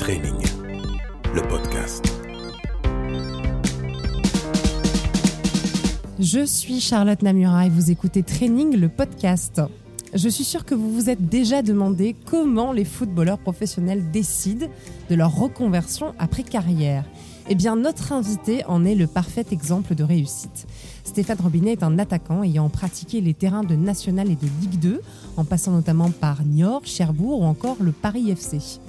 Training, le podcast. Je suis Charlotte Namura et vous écoutez Training, le podcast. Je suis sûre que vous vous êtes déjà demandé comment les footballeurs professionnels décident de leur reconversion après carrière. Eh bien, notre invité en est le parfait exemple de réussite. Stéphane Robinet est un attaquant ayant pratiqué les terrains de National et de Ligue 2, en passant notamment par Niort, Cherbourg ou encore le Paris FC.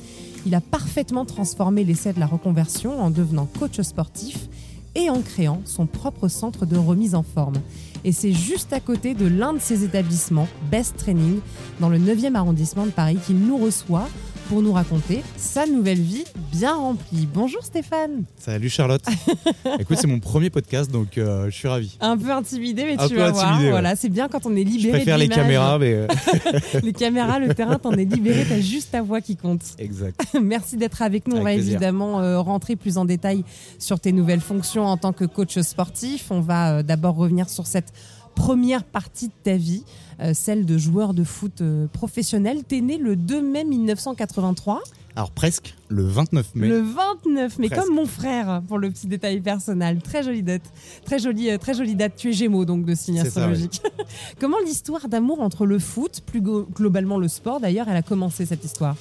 Il a parfaitement transformé l'essai de la reconversion en devenant coach sportif et en créant son propre centre de remise en forme. Et c'est juste à côté de l'un de ses établissements, Best Training, dans le 9e arrondissement de Paris, qu'il nous reçoit pour nous raconter sa nouvelle vie bien remplie. Bonjour Stéphane. Salut Charlotte. Écoute, c'est mon premier podcast, donc euh, je suis ravi. Un peu intimidé, mais Un tu vas voir. ouais. Voilà, c'est bien quand on est Je libéré. préfère de les caméras, mais euh, les caméras, le terrain, t'en es libéré, t'as juste ta voix qui compte. exact. Merci d'être avec nous. On va plaisir. évidemment euh, rentrer plus en détail sur tes nouvelles fonctions en tant que coach sportif. On va d'abord revenir sur cette première partie de ta vie, euh, celle de joueur de foot euh, professionnel. T'es né le 2 mai 1983, Alors presque le 29 mai. le 29 mai, Presque. comme mon frère, pour le petit détail personnel. Très jolie date. Très jolie, euh, très jolie date. Tu es Gémeaux, donc de signe ça, astrologique. Comment l'histoire d'amour entre le foot, plus globalement le sport d'ailleurs, elle a commencé cette histoire?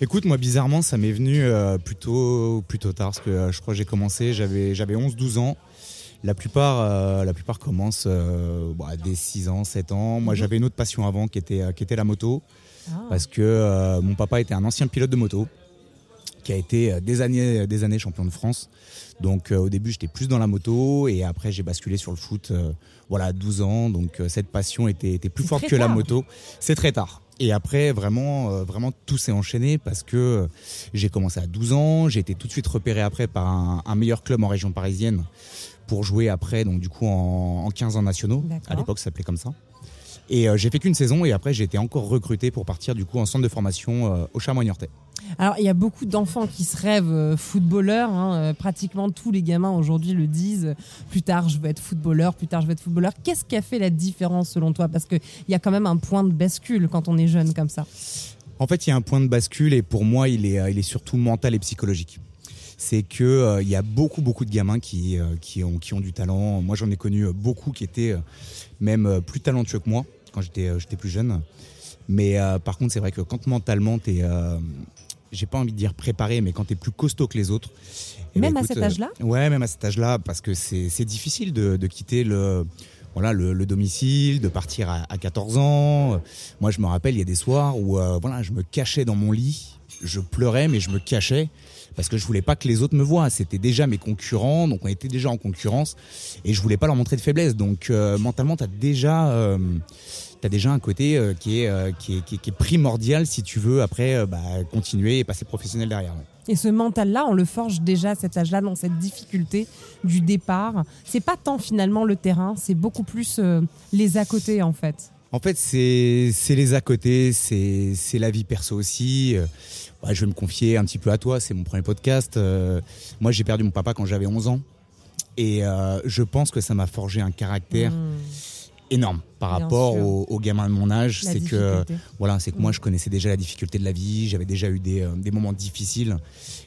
Écoute, moi bizarrement, ça m'est venu euh, plutôt plutôt tard parce que euh, je crois que j'ai commencé, j'avais j'avais 11-12 ans. La plupart euh, la plupart commencent euh, bah, dès 6 ans, 7 ans. Moi, Mhm. j'avais une autre passion avant qui était euh, qui était la moto Ah. parce que euh, mon papa était un ancien pilote de moto qui a été des années des années champion de France. Donc au début, j'étais plus dans la moto et après j'ai basculé sur le foot voilà, à 12 ans. Donc cette passion était, était plus forte que la moto. C'est très tard. Et après, vraiment, euh, vraiment tout s'est enchaîné parce que euh, j'ai commencé à 12 ans. J'ai été tout de suite repéré après par un, un meilleur club en région parisienne pour jouer après, donc du coup en, en 15 ans nationaux. À l'époque, ça s'appelait comme ça. Et euh, j'ai fait qu'une saison et après j'ai été encore recruté pour partir du coup en centre de formation euh, au Charmois-Niortais. Alors, il y a beaucoup d'enfants qui se rêvent euh, footballeurs. hein, pratiquement tous les gamins aujourd'hui le disent. Plus tard, je veux être footballeur. Plus tard, je veux être footballeur. Qu'est-ce qui a fait la différence selon toi? Parce qu'il y a quand même un point de bascule quand on est jeune comme ça. En fait, il y a un point de bascule et pour moi, il est, il est surtout mental et psychologique. C'est que euh, y a beaucoup, beaucoup de gamins qui, euh, qui, ont, qui ont du talent. Moi, j'en ai connu euh, beaucoup qui étaient euh, même euh, plus talentueux que moi quand j'étais euh, j'étais plus jeune. Mais euh, par contre, c'est vrai que quand mentalement, t'es, euh, j'ai pas envie de dire préparé, mais quand t'es plus costaud que les autres. eh ben, Même à cet euh, âge-là? Ouais, même à cet âge-là, parce que c'est c'est difficile de, de quitter le, voilà, le, le domicile, de partir à, à 14 ans. Moi, je me rappelle, il y a des soirs où euh, voilà, je me cachais dans mon lit, je pleurais, mais je me cachais parce que je voulais pas que les autres me voient. C'était déjà mes concurrents, donc on était déjà en concurrence, et je voulais pas leur montrer de faiblesse. Donc euh, mentalement, t'as déjà, euh, t'as déjà un côté euh, qui, est, euh, qui, est, qui, est, qui est primordial si tu veux après bah, continuer et passer professionnel derrière. Et ce mental-là, on le forge déjà à cet âge-là, dans cette difficulté du départ. C'est pas tant finalement le terrain, c'est beaucoup plus les à côté en fait. En fait, c'est les à côté, c'est la vie perso aussi. Euh, je vais me confier un petit peu à toi, c'est mon premier podcast. Euh, moi, j'ai perdu mon papa quand j'avais 11 ans. Et euh, je pense que ça m'a forgé un caractère Mmh, énorme par Bien rapport aux, aux gamins de mon âge. C'est que voilà, c'est que moi Mm. je connaissais déjà la difficulté de la vie, j'avais déjà eu des, euh, des moments difficiles.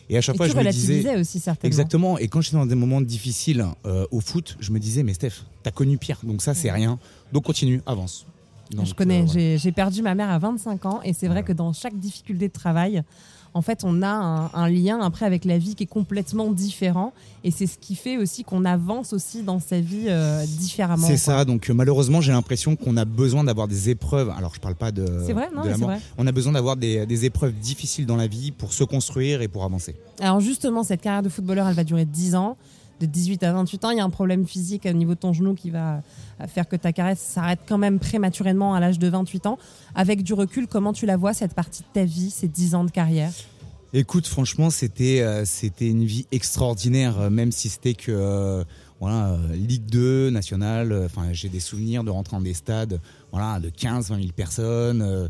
Et à chaque Et fois, tu je me disais aussi certainement. exactement. Et quand j'étais dans des moments difficiles euh, au foot, je me disais mais Steph, t'as connu pire, donc ça c'est rien. Donc continue, avance. Donc, je connais, euh, j'ai- perdu ma mère à 25 ans et c'est vrai que dans chaque difficulté de travail, en fait, on a un, un lien après avec la vie qui est complètement différent et c'est ce qui fait aussi qu'on avance aussi dans sa vie euh, différemment. C'est ça, donc euh, malheureusement j'ai l'impression qu'on a besoin d'avoir des épreuves, alors je parle pas de, C'est vrai, non, c'est vrai. on a besoin d'avoir des, des épreuves difficiles dans la vie pour se construire et pour avancer. Alors justement, cette carrière de footballeur, elle va durer 10 ans. De 18 à 28 ans, il y a un problème physique au niveau de ton genou qui va euh, faire que ta carrière s'arrête quand même prématurément à l'âge de 28 ans. Avec du recul, comment tu la vois, cette partie de ta vie, ces 10 ans de carrière? Écoute, franchement, c'était euh, c'était une vie extraordinaire, euh, même si c'était que voilà Ligue 2 nationale. j'ai des souvenirs de rentrer dans des stades, voilà, de 15, 20 000 personnes.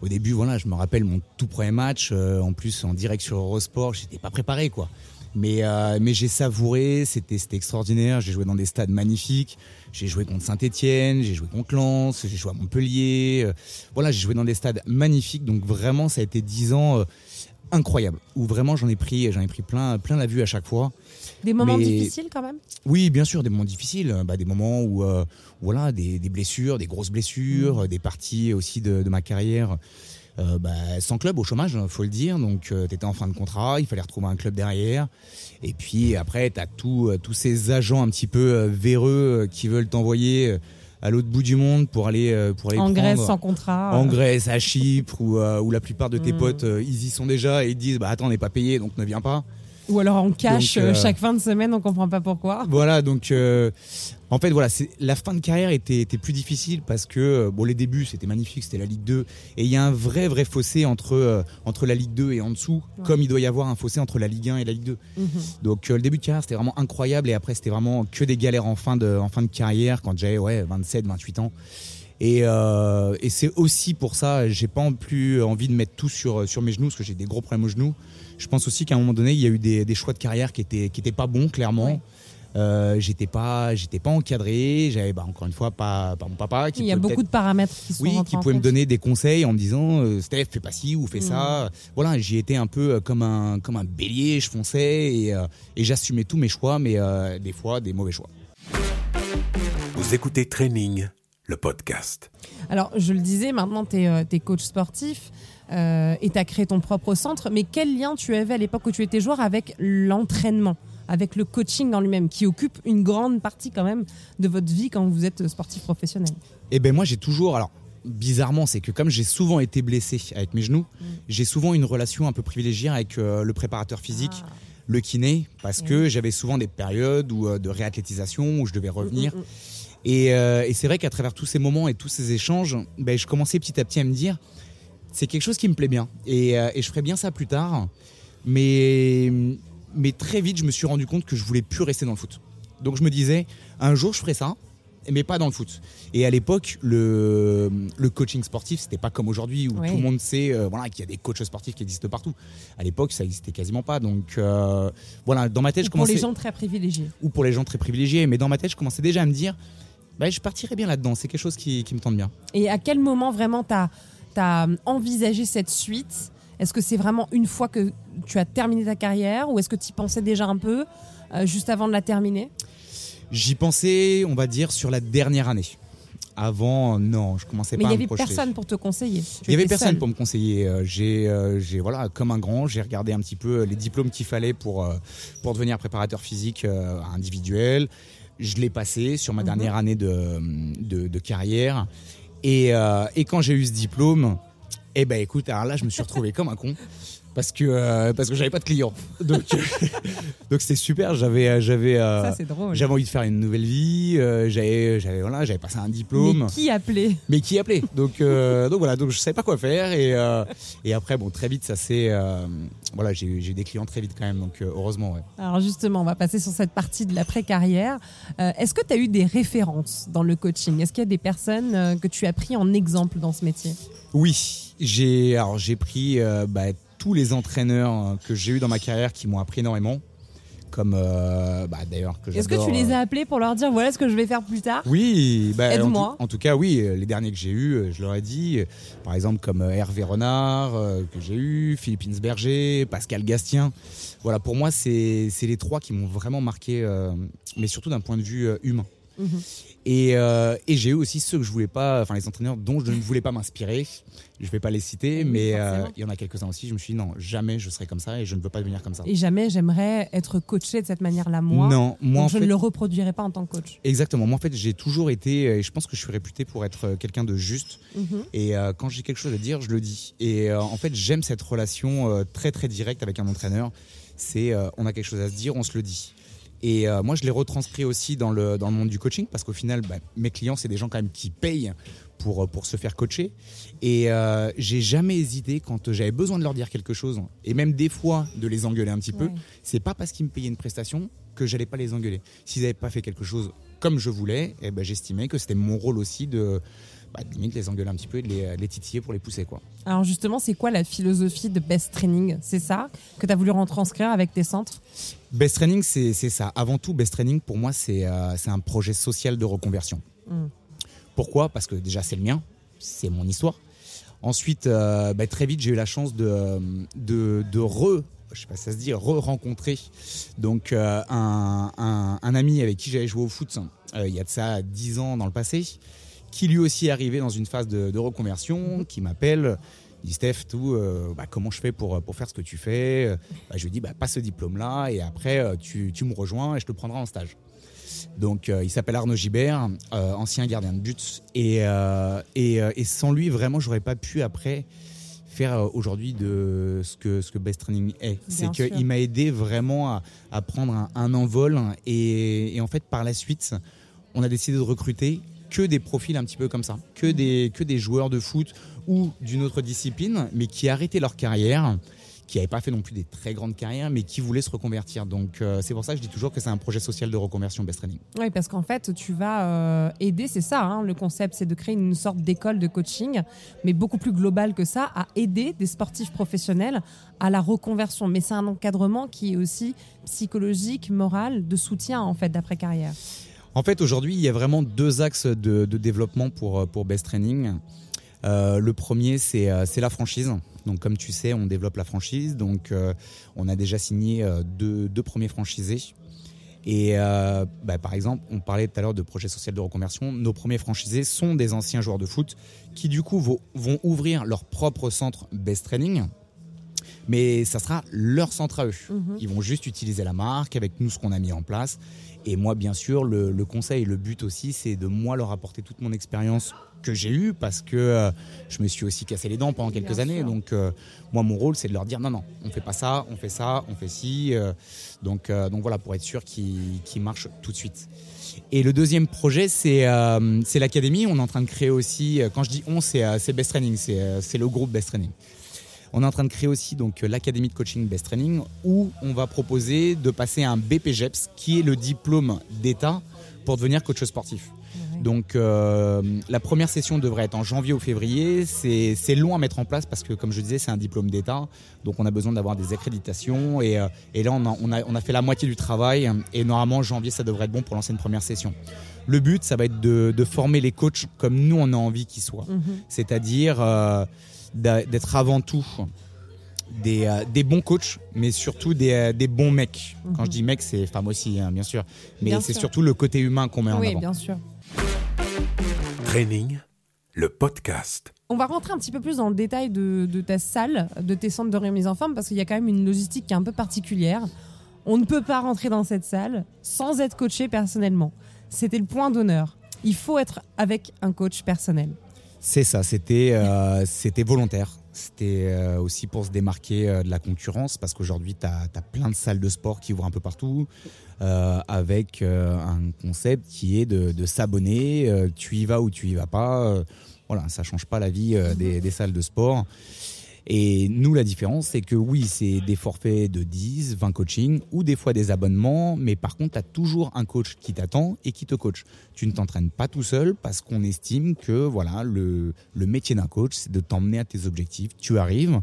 au début, voilà, je me rappelle mon tout premier match, en plus en direct sur Eurosport, j'étais pas préparé, quoi. Mais, euh, mais j'ai savouré, c'était extraordinaire. J'ai joué dans des stades magnifiques. J'ai joué contre Saint-Etienne, j'ai joué contre Lens, j'ai joué à Montpellier. euh, voilà, j'ai joué dans des stades magnifiques. Donc vraiment, ça a été 10 ans euh, incroyables où vraiment j'en ai pris, j'en ai pris plein, plein la vue à chaque fois. Des moments Mais- difficiles quand même? Oui, bien sûr, des moments difficiles, bah, des moments où voilà, des, des blessures, des grosses blessures, des parties aussi de, de ma carrière. Euh, bah, sans club au chômage, faut le dire. Donc, tu étais en fin de contrat, il fallait retrouver un club derrière. Et puis après, tu as tous ces agents un petit peu euh, véreux euh, qui veulent t'envoyer euh, à l'autre bout du monde pour aller, euh, pour aller En prendre Grèce sans contrat. en euh, Grèce, à Chypre, où, euh, où la plupart de tes Mm. potes, euh, ils y sont déjà et ils disent bah, Attends, on n'est pas payé, donc ne viens pas. Ou alors cash Donc, euh, euh, chaque fin de semaine, on comprend pas pourquoi. Voilà, donc euh, en fait, voilà, la fin de carrière était, était plus difficile parce que euh, bon, les débuts c'était magnifique, c'était la Ligue 2, et il y a un vrai vrai fossé entre euh, entre la Ligue 2 et en dessous, Ouais. comme il doit y avoir un fossé entre la Ligue 1 et la Ligue 2. Mhm. Donc le début de carrière c'était vraiment incroyable et après c'était vraiment que des galères en fin de en fin de carrière quand j'avais ouais 27, 28 ans. Et, euh, et c'est aussi pour ça, j'ai pas plus envie de mettre tout sur, sur mes genoux, parce que j'ai des gros problèmes aux genoux. Je pense aussi qu'à un moment donné, il y a eu des, des choix de carrière qui étaient, qui étaient pas bons, clairement. Ouais. Euh, j'étais pas, j'étais pas encadré. J'avais, bah, encore une fois, pas, pas mon papa qui Il y a beaucoup de paramètres qui sont oui, qui en pouvait me compte. donner des conseils en me disant euh, Steph, fais pas ci ou fais Mm. ça. Voilà, j'y étais un peu euh, comme un, comme un bélier, je fonçais et, euh, et j'assumais tous mes choix, mais euh, des fois des mauvais choix. Vous écoutez Training, le podcast. Alors, je le disais, maintenant, tu es, coach sportif euh, et tu as créé ton propre centre. Mais quel lien tu avais à l'époque où tu étais joueur avec l'entraînement, avec le coaching en lui-même, qui occupe une grande partie quand même de votre vie quand vous êtes sportif professionnel? Et ben moi j'ai toujours alors bizarrement c'est que comme j'ai souvent été blessé avec mes genoux, Mm. j'ai souvent une relation un peu privilégiée avec euh, le préparateur physique, Ah. le kiné parce Eh que j'avais souvent des périodes où, euh, de réathlétisation où je devais revenir mm, mm. Et, euh, et c'est vrai qu'à travers tous ces moments et tous ces échanges, ben, je commençais petit à petit à me dire c'est quelque chose qui me plaît bien et, euh, et je ferai bien ça plus tard mais mais très vite je me suis rendu compte que je voulais plus rester dans le foot. Donc je me disais un jour je ferai ça mais pas dans le foot. Et à l'époque, le, le coaching sportif, c'était pas comme aujourd'hui où tout le monde sait euh, voilà, qu'il y a des coachs sportifs qui existent partout. À l'époque, ça existait quasiment pas. Donc euh, voilà, dans ma tête, je Pour commençais les gens très privilégiés. ou pour les gens très privilégiés, mais dans ma tête, je commençais déjà à me dire, bah, je partirais bien là-dedans. C'est quelque chose qui, qui me tente bien. Et à quel moment vraiment tu as, envisagé cette suite? Est-ce que c'est vraiment une fois que tu as terminé ta carrière ou est-ce que tu y pensais déjà un peu euh, juste avant de la terminer? J'y pensais, on va dire, sur la dernière année. Avant, non, je commençais Mais pas il y à me avait projeter. personne pour te conseiller. Tu Il y avait personne seul. pour me conseiller. Euh, J'ai, euh, voilà, comme un grand, j'ai regardé un petit peu les diplômes qu'il fallait pour euh, pour devenir préparateur physique individuel. Je l'ai passé sur ma Mhm. dernière année de de, de carrière. Et, euh, et quand j'ai eu ce diplôme, eh ben écoute, alors là, je me suis retrouvé comme un con parce que euh, parce que j'avais pas de clients. Donc donc c'était super. J'avais euh, j'avais euh, c'est j'avais envie de faire une nouvelle vie. euh, j'avais j'avais voilà, j'avais passé un diplôme Mais qui appelait? Mais qui appelait? Donc, donc voilà, donc je savais pas quoi faire et, et après bon très vite ça euh, voilà j'ai eu des clients très vite quand même donc heureusement ouais. Alors justement, on va passer sur cette partie de l'après-carrière. Euh, Est-ce que tu as eu des références dans le coaching? Est-ce qu'il y a des personnes que tu as pris en exemple dans ce métier? Oui, j'ai alors j'ai pris bah, tous les entraîneurs euh, que j'ai eu dans ma carrière qui m'ont appris énormément, comme euh, bah, d'ailleurs que Est-ce que tu les euh, as appelés pour leur dire voilà ce que je vais faire plus tard? Oui, bah, en, Aide-moi. tout, en tout cas, oui, les derniers que j'ai eus, euh, je leur ai dit, par exemple comme Hervé Renard que j'ai eu, Philippe Insberger, Pascal Gastien. Voilà, pour moi, c'est c'est les trois qui m'ont vraiment marqué, euh, mais surtout d'un point de vue humain. Mhm. Et, euh, et j'ai eu aussi ceux que je voulais pas, enfin les entraîneurs dont je ne voulais pas m'inspirer. Je vais pas les citer, Oui, mais euh, il y en a quelques-uns aussi. Je me suis dit non, jamais je serai comme ça et je ne veux pas devenir comme ça. Et jamais j'aimerais être coaché de cette manière-là, moi. non, moi en je fait, ne le reproduirai pas en tant que coach. exactement. Moi en fait, j'ai toujours été, et je pense que je suis réputé pour être euh, quelqu'un de juste. Mhm. Et euh, quand j'ai quelque chose à dire, je le dis. Et euh, en fait, j'aime cette relation euh, très très directe avec un entraîneur. C'est euh, on a quelque chose à se dire, on se le dit. Et euh, moi, je l'ai retranscrit aussi dans le, dans le monde du coaching parce qu'au final, bah, mes clients, c'est des gens quand même qui payent pour, pour se faire coacher. Et euh, j'ai jamais hésité quand j'avais besoin de leur dire quelque chose, et même des fois de les engueuler un petit peu. Ouais. C'est pas parce qu'ils me payaient une prestation que j'allais pas les engueuler. S'ils n'avaient pas fait quelque chose comme je voulais, eh ben, j'estimais que c'était mon rôle aussi de, bah, limite les engueuler un petit peu et de les, de les titiller pour les pousser. Quoi. Alors justement, c'est quoi la philosophie de Best Training? C'est ça que tu as voulu retranscrire avec tes centres? Best Training, c'est ça. Avant tout, Best Training, pour moi, c'est euh, un projet social de reconversion. Mm. Pourquoi? Parce que déjà, c'est le mien, c'est mon histoire. Ensuite, euh, bah, très vite, j'ai eu la chance de, euh, de, de re, je sais pas ça se dit, re-rencontrer donc euh, un, un- un ami avec qui j'avais joué au foot euh, il y a de ça 10 ans dans le passé, qui lui aussi est arrivé dans une phase de, de reconversion, qui m'appelle. Il dit Steph, tout, euh, bah, comment je fais pour, pour faire ce que tu fais? Bah, Je lui dis bah, passe ce diplôme-là et après euh, tu, tu me rejoins et je te prendrai en stage. Donc euh, il s'appelle Arnaud Gibert, euh, ancien gardien de but. Et, et, et sans lui, vraiment, j'aurais pas pu après faire aujourd'hui de ce que, ce que Best Training est. C'est qu'il m'a aidé vraiment à, à prendre un, un envol. Et, et en fait, par la suite, on a décidé de recruter que des profils un petit peu comme ça, que des, que des joueurs de foot ou d'une autre discipline, mais qui arrêtaient leur carrière, qui n'avaient pas fait non plus des très grandes carrières, mais qui voulaient se reconvertir. Donc euh, c'est pour ça que je dis toujours que c'est un projet social de reconversion Best Training. Oui, parce qu'en fait, tu vas euh, aider, c'est ça, hein, le concept, c'est de créer une sorte d'école de coaching, mais beaucoup plus global que ça, à aider des sportifs professionnels à la reconversion. Mais c'est un encadrement qui est aussi psychologique, moral, de soutien, en fait, d'après-carrière. En fait, aujourd'hui, il y a vraiment deux axes de, développement pour, euh, pour Best Training. Euh, le premier, c'est euh, c'est la franchise. Donc, comme tu sais, on développe la franchise. Donc, on a déjà signé deux, deux premiers franchisés. Et bah, par exemple, on parlait tout à l'heure de projet social de reconversion. Nos premiers franchisés sont des anciens joueurs de foot qui, du coup, vont, vont ouvrir leur propre centre Best Training. Mais ça sera leur centre à eux. Mhm. Ils vont juste utiliser la marque avec nous, ce qu'on a mis en place. Et moi, bien sûr, le, le conseil, le but aussi, c'est de moi leur apporter toute mon expérience que j'ai eue parce que euh, je me suis aussi cassé les dents pendant quelques années. Donc, euh, moi, mon rôle, c'est de leur dire non, non, on fait pas ça, on fait ça, on fait ci. euh, donc, donc voilà, pour être sûr qu'ils marchent tout de suite. Et le deuxième projet, c'est l'académie. On est en train de créer aussi, quand je dis on, c'est Best Training, c'est le groupe Best Training. On est en train de créer aussi donc euh, l'académie de coaching Best Training où on va proposer de passer un BPGEPS qui est le diplôme d'État pour devenir coach sportif. Donc euh, la première session devrait être en janvier ou février. C'est c'est long à mettre en place parce que comme je disais c'est un diplôme d'État. Donc on a besoin d'avoir des accréditations et, euh, et là on a, on, a, on a fait la moitié du travail et normalement janvier ça devrait être bon pour lancer une première session. Le but ça va être de, de former les coachs comme nous on a envie qu'ils soient. Mhm. C'est-à-dire euh, d'être avant tout des, euh, des bons coachs, mais surtout des, euh, des bons mecs. Quand Mhm. je dis mec, c'est femmes aussi, hein, bien sûr. Mais Bien c'est sûr. surtout le côté humain qu'on met en Oui, avant. bien sûr. Training, le podcast. On va rentrer un petit peu plus dans le détail de, de ta salle, de tes centres de remise en forme, parce qu'il y a quand même une logistique qui est un peu particulière. On ne peut pas rentrer dans cette salle sans être coaché personnellement. C'était le point d'honneur. Il faut être avec un coach personnel. C'est ça, c'était euh, volontaire. C'était euh, aussi pour se démarquer euh, de la concurrence parce qu'aujourd'hui, tu as, plein de salles de sport qui ouvrent un peu partout euh, avec euh, un concept qui est de, de s'abonner. euh, tu y vas ou tu y vas pas. voilà, ça change pas la vie des, des salles de sport. Et nous, la différence, c'est que oui, c'est des forfaits de 10, 20 coachings ou des fois des abonnements, mais par contre, tu as toujours un coach qui t'attend et qui te coach. Tu ne t'entraînes pas tout seul parce qu'on estime que voilà, le, métier d'un coach, c'est de t'emmener à tes objectifs. Tu arrives,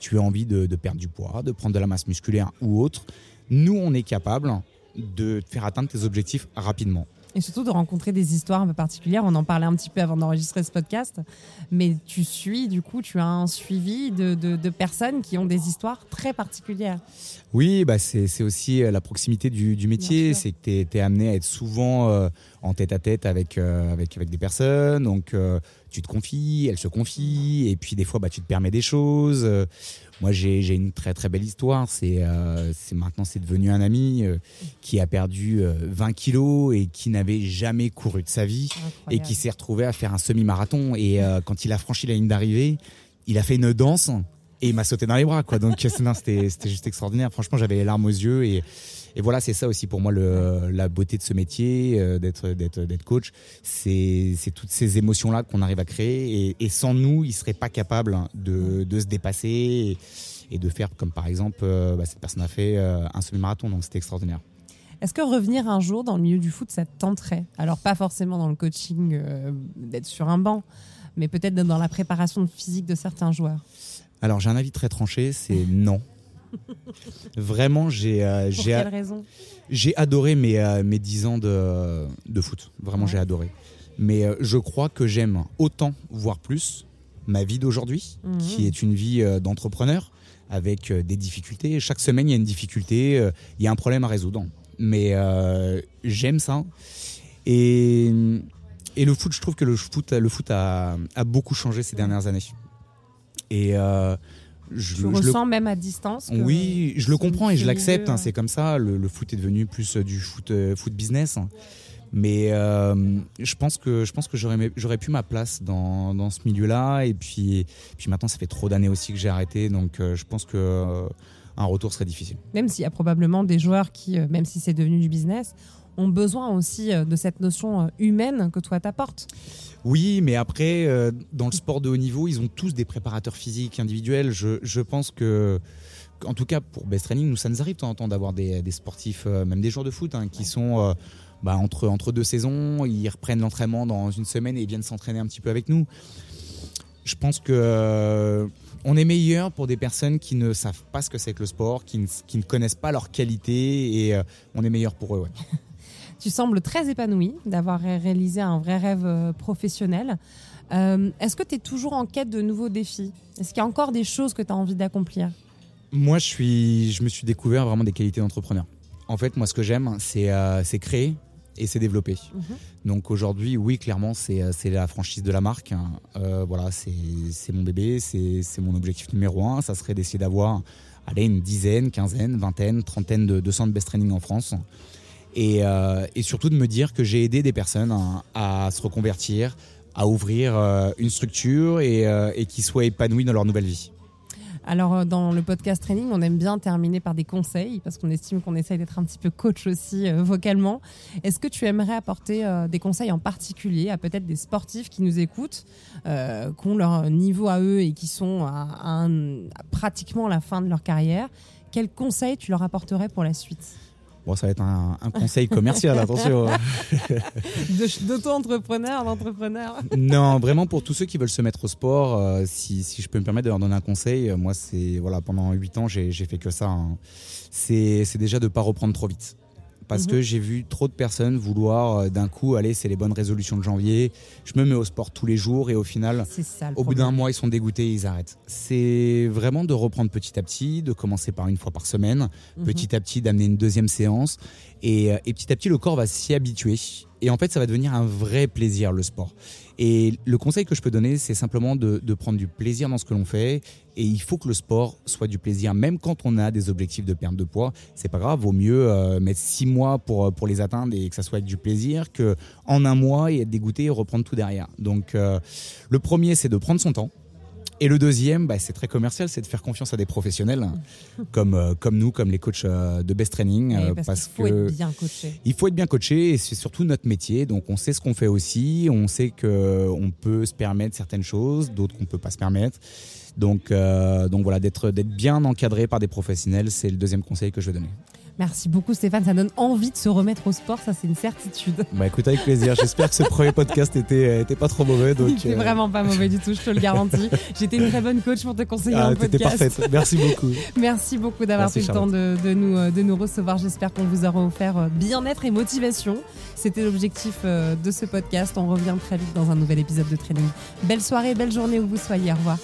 tu as envie de, de perdre du poids, de prendre de la masse musculaire ou autre. Nous, on est capable de te faire atteindre tes objectifs rapidement. Et surtout de rencontrer des histoires un peu particulières. On en parlait un petit peu avant d'enregistrer ce podcast. Mais tu suis, du coup, tu as un suivi de, de- de personnes qui ont des histoires très particulières. Oui, bah c'est aussi euh, la proximité du, du métier. C'est que tu es, amené à être souvent euh, en tête à tête avec, euh, avec, avec des personnes. Donc, euh, tu te confies, elles se confient. Et puis, des fois, bah, tu te permets des choses. Euh, moi, j'ai une très, très belle histoire. C'est euh, maintenant, c'est devenu un ami euh, qui a perdu euh, 20 kilos et qui n'avait jamais couru de sa vie et qui s'est retrouvé à faire un semi-marathon. Et euh, quand il a franchi la ligne d'arrivée, il a fait une danse et il m'a sauté dans les bras. Quoi. Donc c'était juste extraordinaire. Franchement, j'avais les larmes aux yeux. Et, et voilà, c'est ça aussi pour moi la beauté de ce métier, euh, d'être d'être coach. C'est toutes ces émotions-là qu'on arrive à créer. Et, sans nous, il serait pas capable de, de se dépasser et, et de faire comme par exemple, euh, bah, cette personne a fait euh, un semi-marathon. Donc c'était extraordinaire. Est-ce que revenir un jour dans le milieu du foot, ça te tenterait? Alors, pas forcément dans le coaching, euh, d'être sur un banc, mais peut-être dans la préparation physique de certains joueurs. Alors j'ai un avis très tranché, c'est non. Vraiment, j'ai euh, j'ai adoré mes, euh, mes 10 ans de, de foot. Vraiment, Ouais. j'ai adoré. Mais euh, je crois que j'aime autant, voire plus, ma vie d'aujourd'hui, Mhm. qui est une vie d'entrepreneur avec des difficultés. Chaque semaine, il y a une difficulté, il y a un problème à résoudre. Mais j'aime ça. Et, et le foot, je trouve que le foot, le foot a, a beaucoup changé ces dernières années. Et euh, je, Tu je le- ressens même à distance que oui, je le comprends et je l'accepte. hein, c'est comme ça. Le, le foot est devenu plus euh, du foot, euh, foot business. Mais euh, je pense que je pense que j'aurais pu ma place dans, dans ce milieu-là. Et puis puis maintenant, ça fait trop d'années aussi que j'ai arrêté. Donc euh, je pense que euh, un retour serait difficile. Même s'il y a probablement des joueurs qui, même si c'est devenu du business, ont besoin aussi de cette notion humaine que toi t'apportes. Oui, mais après, euh, dans le sport de haut niveau, ils ont tous des préparateurs physiques individuels. Je, je pense que, en tout cas pour Best Training, nous, ça nous arrive de temps en temps d'avoir des, des sportifs, euh, même des joueurs de foot, hein, qui sont euh, bah, entre, entre deux saisons, ils reprennent l'entraînement dans une semaine et ils viennent s'entraîner un petit peu avec nous. Je pense que on est meilleur pour des personnes qui ne savent pas ce que c'est que le sport, qui ne, qui ne connaissent pas leurs qualités et euh, on est meilleur pour eux. ouais. Tu sembles très épanoui d'avoir ré- réalisé un vrai rêve euh, professionnel. Euh, Est-ce que tu es toujours en quête de nouveaux défis? Est-ce qu'il y a encore des choses que tu as envie d'accomplir? Moi, je, suis, je me suis découvert vraiment des qualités d'entrepreneur. En fait, moi, ce que j'aime, c'est euh, créer et c'est développer. Mhm. Donc aujourd'hui, oui, clairement, c'est euh, c'est la franchise de la marque. Euh, voilà, c'est mon bébé, c'est c'est mon objectif numéro un. Ça serait d'essayer d'avoir allez, une dizaine, quinzaine, vingtaine, trentaine de, de centres best training en France. Et, euh, et surtout de me dire que j'ai aidé des personnes hein, à se reconvertir, à ouvrir euh, une structure et, euh, et qui soient épanouies dans leur nouvelle vie. Alors, euh, dans le podcast training, on aime bien terminer par des conseils parce qu'on estime qu'on essaye d'être un petit peu coach aussi vocalement. Est-ce que tu aimerais apporter des conseils en particulier à peut-être des sportifs qui nous écoutent, euh, qui ont leur niveau à eux et qui sont à, à pratiquement la fin de leur carrière? Quels conseils tu leur apporterais pour la suite? Bon, ça va être un, un conseil commercial, attention. D'auto-entrepreneur, d'entrepreneur non, vraiment pour tous ceux qui veulent se mettre au sport, euh, si, si je peux me permettre de leur donner un conseil, euh, moi c'est voilà pendant 8 ans j'ai fait que ça. hein. C'est c'est déjà de pas reprendre trop vite. Parce Mhm. que j'ai vu trop de personnes vouloir euh, d'un coup, allez, c'est les bonnes résolutions de janvier, je me mets au sport tous les jours et au final, ça au bout d'un mois, ils sont dégoûtés et ils arrêtent. C'est vraiment de reprendre petit à petit, de commencer par une fois par semaine, Mhm. petit à petit d'amener une deuxième séance et, euh, et petit à petit le corps va s'y habituer et en fait ça va devenir un vrai plaisir le sport. Et le conseil que je peux donner c'est simplement de, prendre du plaisir dans ce que l'on fait. Et il faut que le sport soit du plaisir. Même quand on a des objectifs de perte de poids c'est pas grave. Vaut mieux euh, mettre six mois pour, pour les atteindre et que ça soit du plaisir que en un mois et être dégoûté et reprendre tout derrière. Donc euh, le premier c'est de prendre son temps et le deuxième, bah, c'est très commercial, c'est de faire confiance à des professionnels comme, euh, comme nous, comme les coachs euh, de Best Training. Euh, parce, parce qu'il faut que être bien coaché. il faut être bien coaché et c'est surtout notre métier. Donc on sait ce qu'on fait aussi, on sait que on peut se permettre certaines choses, d'autres qu'on peut pas se permettre. Donc, euh, donc voilà, d'être bien encadré par des professionnels, c'est le deuxième conseil que je vais donner. Merci beaucoup Stéphane, ça donne envie de se remettre au sport, ça c'est une certitude. Bah écoute avec plaisir. J'espère que ce premier podcast était était pas trop mauvais. Donc C'est euh, vraiment pas mauvais du tout, je te le garantis. J'étais une très bonne coach pour te conseiller ah, un podcast. parfaite. Merci beaucoup. Merci beaucoup d'avoir pris le temps de, de nous, euh, de nous recevoir. J'espère qu'on vous aura offert euh, bien-être et motivation. C'était l'objectif euh, de ce podcast. On revient très vite dans un nouvel épisode de Training. Belle soirée, belle journée où vous soyez. Au revoir.